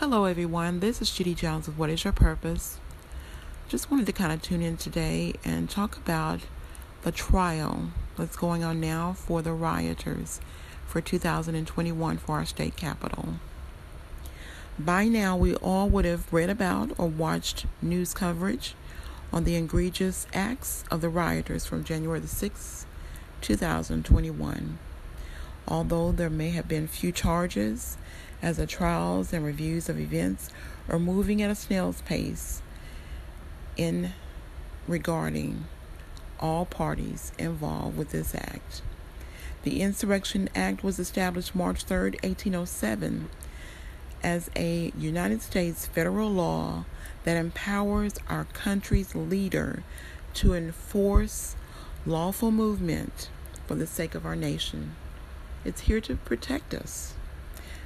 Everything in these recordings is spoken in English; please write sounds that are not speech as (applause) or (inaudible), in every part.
Hello, everyone. This is Judy Jones of What is Your Purpose? Just wanted to kind of tune in today and talk about the trial that's going on now for the rioters for 2021 for our state capital. By now, we all would have read about or watched news coverage on the egregious acts of the rioters from January the 6th, 2021. Although there may have been few charges, as the trials and reviews of events are moving at a snail's pace in regarding all parties involved with this act. The Insurrection Act was established March 3, 1807, as a United States federal law that empowers our country's leader to enforce lawful movement for the sake of our nation. It's here to protect us.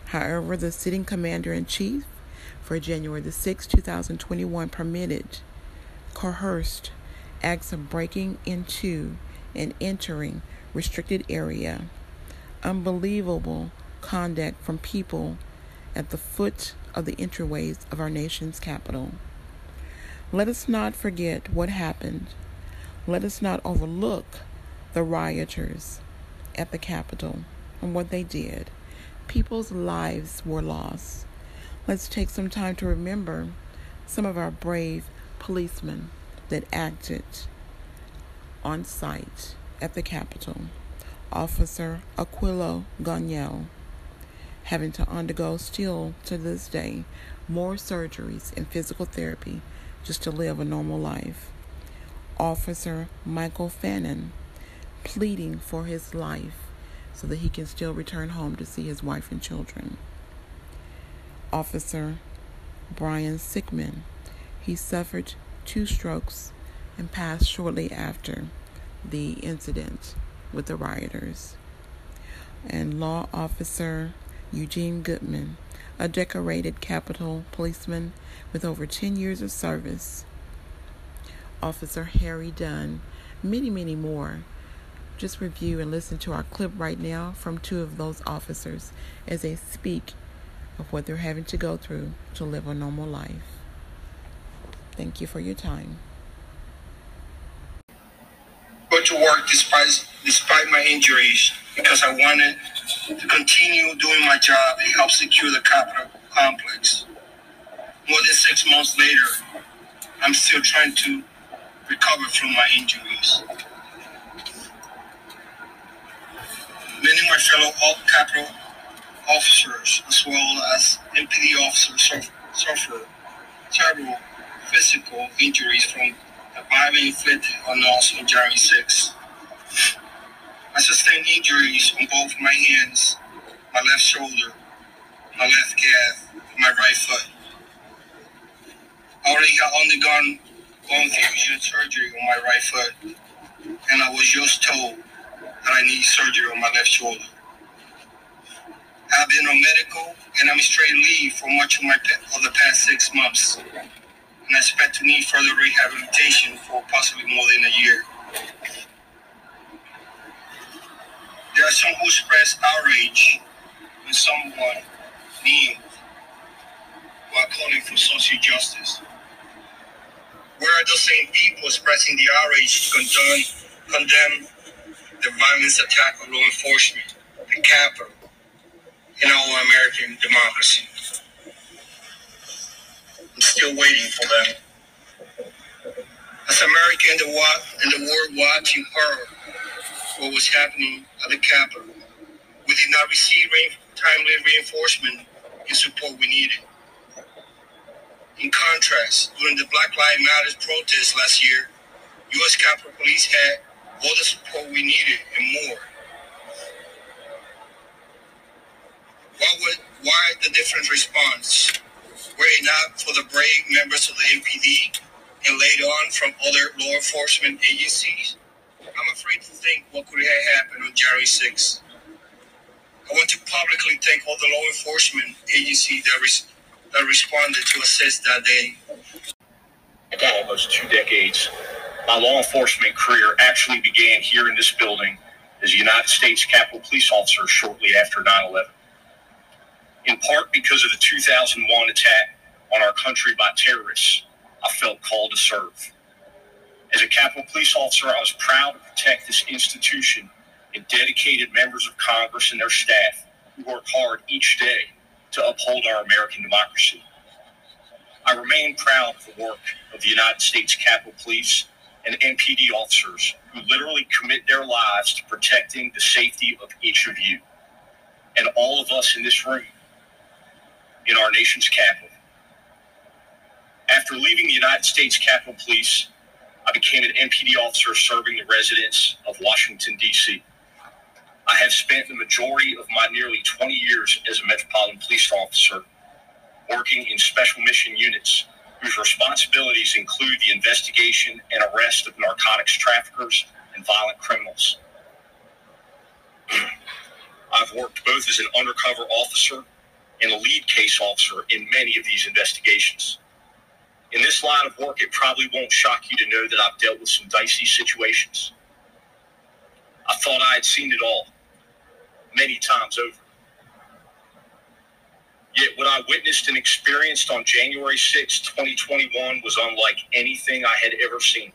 However, the sitting commander in chief for January the 6th, 2021 permitted coerced acts of breaking into and entering restricted area. Unbelievable conduct from people at the foot of the entryways of our nation's capital. Let us not forget what happened. Let us not overlook the rioters at the Capitol and what they did people's lives were lost. Let's take some time to remember some of our brave policemen that acted on site at the Capitol. Officer Aquilo Gonell having to undergo still to this day more surgeries and physical therapy just to live a normal life. Officer Michael Fanone pleading for his life so that he can still return home to see his wife and children. Officer Brian Sicknick, he suffered two strokes and passed shortly after the incident with the rioters. And Law Officer Eugene Goodman, a decorated Capitol policeman with over 10 years of service. Officer Harry Dunn, many, many more just review and listen to our clip right now from two of those officers as they speak of what they're having to go through to live a normal life. Thank you for your time. Go to work despite despite my injuries because I wanted to continue doing my job and help secure the Capitol complex. More than six months later, I'm still trying to recover from my injuries. Many of my fellow capital officers, as well as MPD officers, suffer terrible physical injuries from the violence inflicted on us on January 6. I sustained injuries on both my hands, my left shoulder, my left calf, and my right foot. I already had undergone bone fusion surgery on my right foot, and I was just told that I need surgery on my left shoulder. I've been on medical and I'm straight leave for much of my of the past six months, and I expect to need further rehabilitation for possibly more than a year. There are some who express outrage when someone kneels while calling for social justice. Where are those same people expressing the outrage to condemn, condemn the violence attack on law enforcement, the Capitol, in our American democracy. I'm still waiting for them. As America and the, and the world watching horror what was happening at the Capitol, we did not receive timely reinforcement and support we needed. In contrast, during the Black Lives Matter protests last year, U.S. Capitol Police had all the support we needed and more. Why would why the different response? Were it not for the brave members of the MPD and later on from other law enforcement agencies, I'm afraid to think what could have happened on January 6th. I want to publicly thank all the law enforcement agencies that, res- that responded to assist that day. Almost two decades my law enforcement career actually began here in this building as a United States Capitol Police officer shortly after 9 11. In part because of the 2001 attack on our country by terrorists, I felt called to serve. As a Capitol Police officer, I was proud to protect this institution and dedicated members of Congress and their staff who work hard each day to uphold our American democracy. I remain proud of the work of the United States Capitol Police and MPD officers who literally commit their lives to protecting the safety of each of you and all of us in this room in our nation's capital. After leaving the United States Capitol Police, I became an MPD officer serving the residents of Washington, D.C. I have spent the majority of my nearly 20 years as a Metropolitan Police officer working in special mission units whose responsibilities include the investigation and arrest of narcotics traffickers and violent criminals. (clears throat) I've worked both as an undercover officer and a lead case officer in many of these investigations. In this line of work, it probably won't shock you to know that I've dealt with some dicey situations. I thought I had seen it all many times over. Yet what I witnessed and experienced on January 6, 2021 was unlike anything I had ever seen.